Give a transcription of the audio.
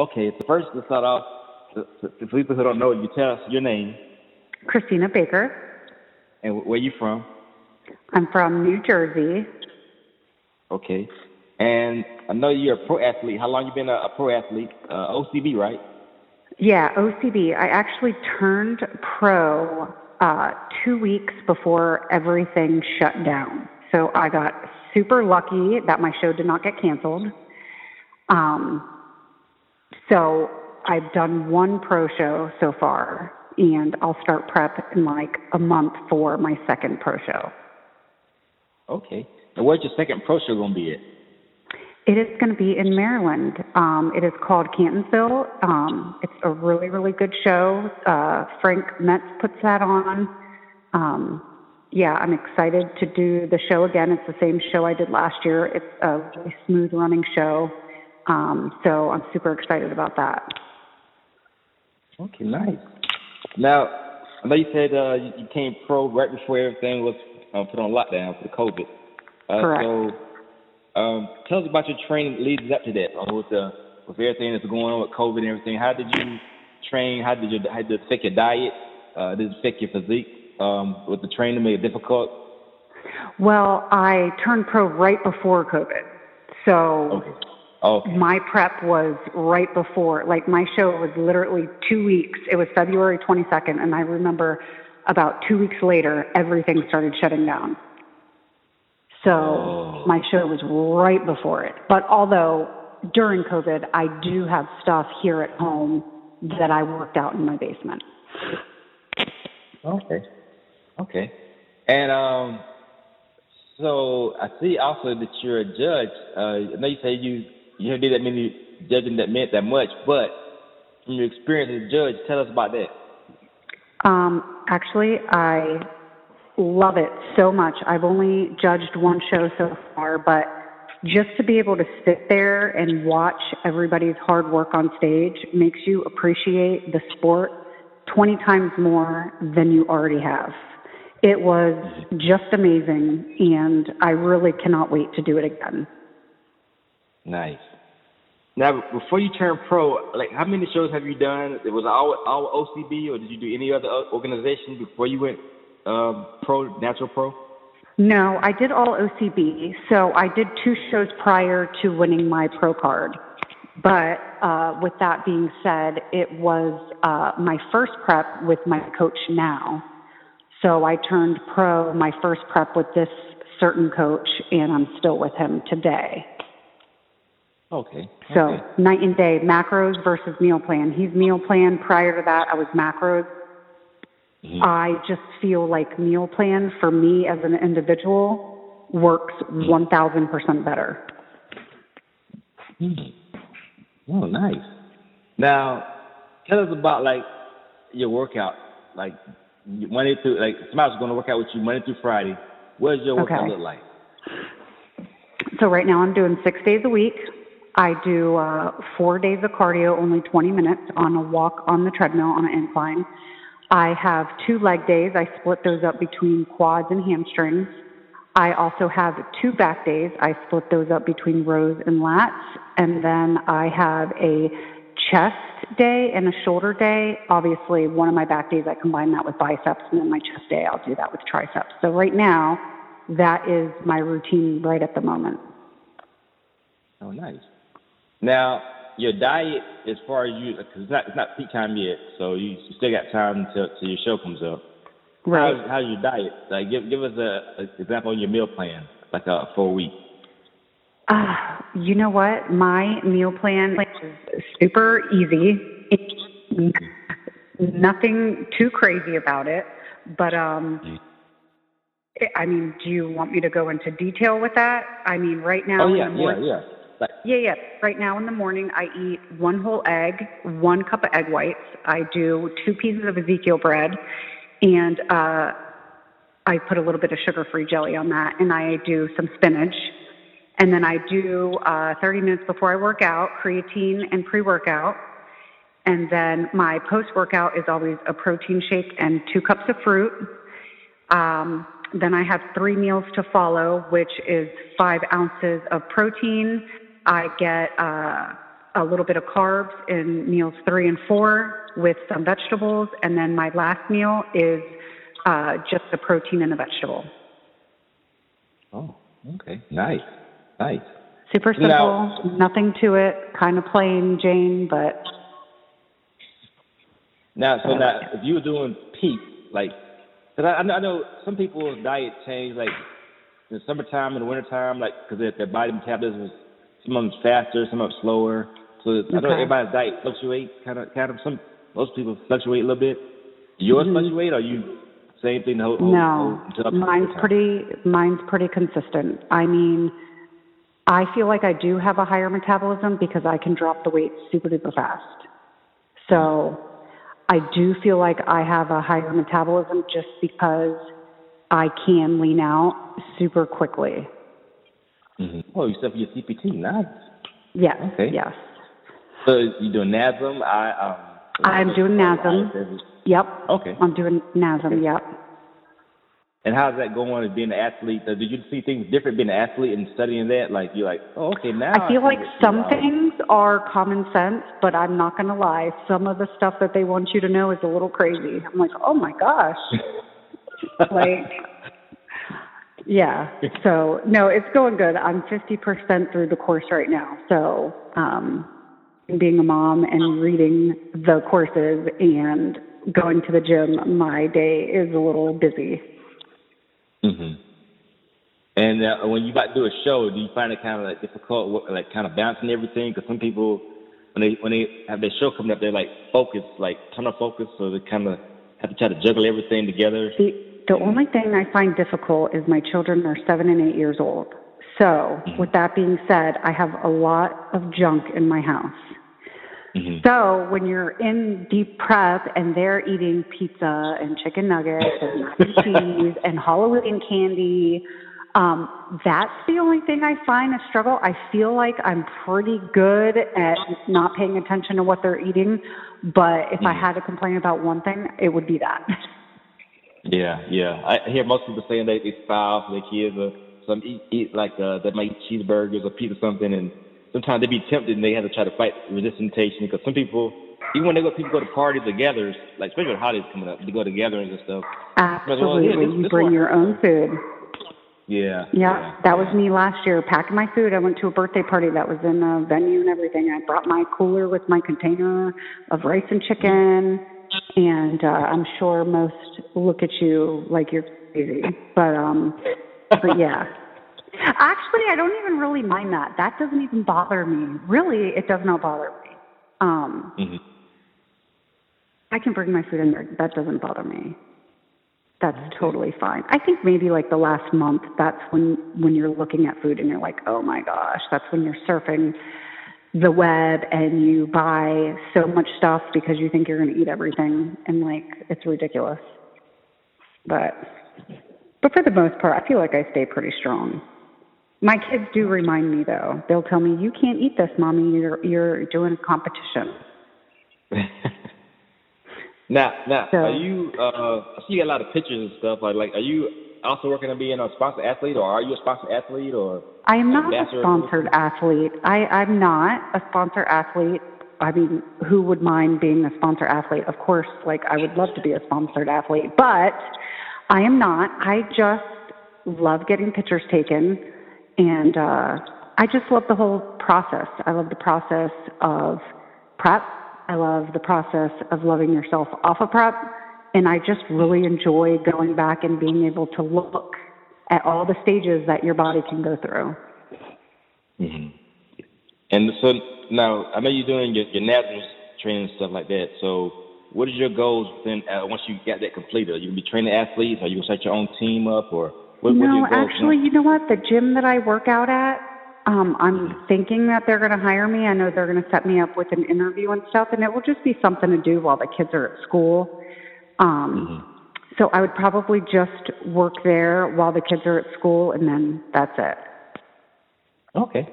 Okay, so first to start off, for people who don't know, you tell us your name. Cristina Baker. And where you from? I'm from New Jersey. Okay. And I know you're a pro athlete. How long you been a, a pro athlete? Uh, OCB, right? Yeah, OCB. I actually turned pro uh, two weeks before everything shut down. So I got super lucky that my show did not get canceled. Um, so I've done one pro show so far, and I'll start prep in like a month for my second pro show. Okay. And where's your second pro show going to be at? It is going to be in Maryland. Um, it is called Catonsville. Um, it's a really, really good show. Uh, Frank Metz puts that on. Um, yeah, I'm excited to do the show again. It's the same show I did last year. It's a really smooth running show. Um, so I'm super excited about that. Okay, nice. Now, I know you said uh, you, you came pro right before everything was uh, put on lockdown for the COVID. Uh, Correct. So, um, tell us about your training leading up to that. Uh, with the with everything that's going on with COVID and everything, how did you train? How did you how did it affect your diet? Uh, did it affect your physique? Um, with the training make it difficult? Well, I turned pro right before COVID, so okay. Okay. My prep was right before, like my show was literally two weeks. It was February 22nd, and I remember about two weeks later, everything started shutting down. So oh. my show was right before it. But although during COVID, I do have stuff here at home that I worked out in my basement. Okay. Okay. And um, so I see also that you're a judge. Uh, I know you say you you did that many judging that meant that much, but from your experience as a judge, tell us about that. Um, actually, I love it so much. I've only judged one show so far, but just to be able to sit there and watch everybody's hard work on stage makes you appreciate the sport 20 times more than you already have. It was just amazing, and I really cannot wait to do it again. Nice. Now, before you turned pro, like how many shows have you done? It was all all OCB, or did you do any other organization before you went um, pro, natural pro? No, I did all OCB. So I did two shows prior to winning my pro card. But uh, with that being said, it was uh, my first prep with my coach now. So I turned pro my first prep with this certain coach, and I'm still with him today. Okay. So okay. night and day, macros versus meal plan. He's meal plan. Prior to that, I was macros. Mm-hmm. I just feel like meal plan for me as an individual works mm-hmm. 1000% better. Mm-hmm. Oh, nice. Now, tell us about like your workout. Like Monday through, like somebody's going to work out with you Monday through Friday. What does your workout okay. look like? So right now I'm doing six days a week. I do uh, four days of cardio, only 20 minutes on a walk on the treadmill on an incline. I have two leg days. I split those up between quads and hamstrings. I also have two back days. I split those up between rows and lats. And then I have a chest day and a shoulder day. Obviously, one of my back days, I combine that with biceps, and then my chest day, I'll do that with triceps. So right now, that is my routine right at the moment. Oh, nice. Now, your diet, as far as you, because it's not, it's not peak time yet, so you, you still got time until, until your show comes up. Right. How's, how's your diet? Like, give give us a, a example on your meal plan, like a for a week. Uh, you know what? My meal plan is super easy. Nothing too crazy about it, but um. I mean, do you want me to go into detail with that? I mean, right now. Oh yeah, yeah, yeah. Yeah, yeah. Right now in the morning, I eat one whole egg, one cup of egg whites. I do two pieces of Ezekiel bread, and uh, I put a little bit of sugar-free jelly on that, and I do some spinach. And then I do uh, 30 minutes before I work out, creatine and pre-workout. And then my post-workout is always a protein shake and two cups of fruit. Um, then I have three meals to follow, which is five ounces of protein, I get uh, a little bit of carbs in meals three and four with some vegetables, and then my last meal is uh, just the protein and the vegetable. Oh, okay, nice, nice. Super simple, now, nothing to it, kind of plain Jane, but. Now, so now, if you were doing peak, like, cause I, I know some people's diet change, like in the summertime and the wintertime, like, because their, their body metabolism is some of them's faster, some of them slower. So okay. I know everybody's diet fluctuates, kind of, kind of. Some most people fluctuate a little bit. Yours mm-hmm. fluctuate, or you same thing? The whole, no, whole, mine's pretty. Mine's pretty consistent. I mean I feel like I do have a higher metabolism because I can drop the weight super duper fast. So I do feel like I have a higher metabolism just because I can lean out super quickly. Mm-hmm. Oh, you for your CPT, nice. Yes. Okay. Yes. So you doing NASM? I um. I'm doing NASM. Yep. Okay. I'm doing NASM. Okay. Yep. And how's that going as being an athlete? Did you see things different being an athlete and studying that? Like you're like, oh, okay, now I feel I like some things are common sense, but I'm not going to lie. Some of the stuff that they want you to know is a little crazy. I'm like, oh my gosh, like, yeah. So no, it's going good. I'm 50% through the course right now. So, um, being a mom and reading the courses and going to the gym, my day is a little busy. Mm-hmm. And uh, when you about to do a show, do you find it kind of like difficult, like kind of bouncing everything? Because some people, when they when they have their show coming up, they're like focused, like tunnel focus, so they kind of have to try to juggle everything together. The the only thing I find difficult is my children are seven and eight years old. So, mm-hmm. with that being said, I have a lot of junk in my house. Mm-hmm. So when you're in deep prep and they're eating pizza and chicken nuggets and mac and cheese and Halloween candy, um, that's the only thing I find a struggle. I feel like I'm pretty good at not paying attention to what they're eating, but if mm-hmm. I had to complain about one thing, it would be that. Yeah, yeah. I hear most people saying they, they style for their kids or some eat, eat like uh, they might eat cheeseburgers or pizza or something and sometimes they be tempted and they have to try to fight resist temptation because some people, even when they go, people go to parties together, like especially when holidays coming up, they go together and stuff. Absolutely, well, yeah, this, you this bring one. your own food. Yeah, yeah. Yeah, that was me last year, packing my food. I went to a birthday party that was in a venue and everything. I brought my cooler with my container of rice and chicken, and uh, I'm sure most look at you like you're crazy. But um, but yeah. Actually, I don't even really mind that. That doesn't even bother me. Really, it does not bother me. Um, mm-hmm. I can bring my food in there. That doesn't bother me. That's okay. totally fine. I think maybe like the last month, that's when when you're looking at food and you're like, oh my gosh, that's when you're surfing the web and you buy so much stuff because you think you're going to eat everything and like it's ridiculous. But but for the most part, I feel like I stay pretty strong. My kids do remind me though. They'll tell me, "You can't eat this, mommy. You're you're doing a competition." now, now, so, are you? Uh, I see a lot of pictures and stuff. Like, like, are you also working on being a sponsored athlete, or are you a sponsored athlete, or? I am not a sponsored athlete. I I'm not a sponsored athlete. I mean, who would mind being a sponsored athlete? Of course, like I would love to be a sponsored athlete, but I am not. I just love getting pictures taken. And uh, I just love the whole process. I love the process of prep. I love the process of loving yourself off of prep. And I just really enjoy going back and being able to look at all the stages that your body can go through. Mm-hmm. And so now, I know you're doing your, your NASM training and stuff like that. So, what is your goals then uh, once you get that completed? Are you gonna be training athletes? Are you gonna set your own team up, or what, no, actually, you know what? The gym that I work out at, um, I'm thinking that they're going to hire me. I know they're going to set me up with an interview and stuff, and it will just be something to do while the kids are at school. Um, mm-hmm. So I would probably just work there while the kids are at school, and then that's it. Okay.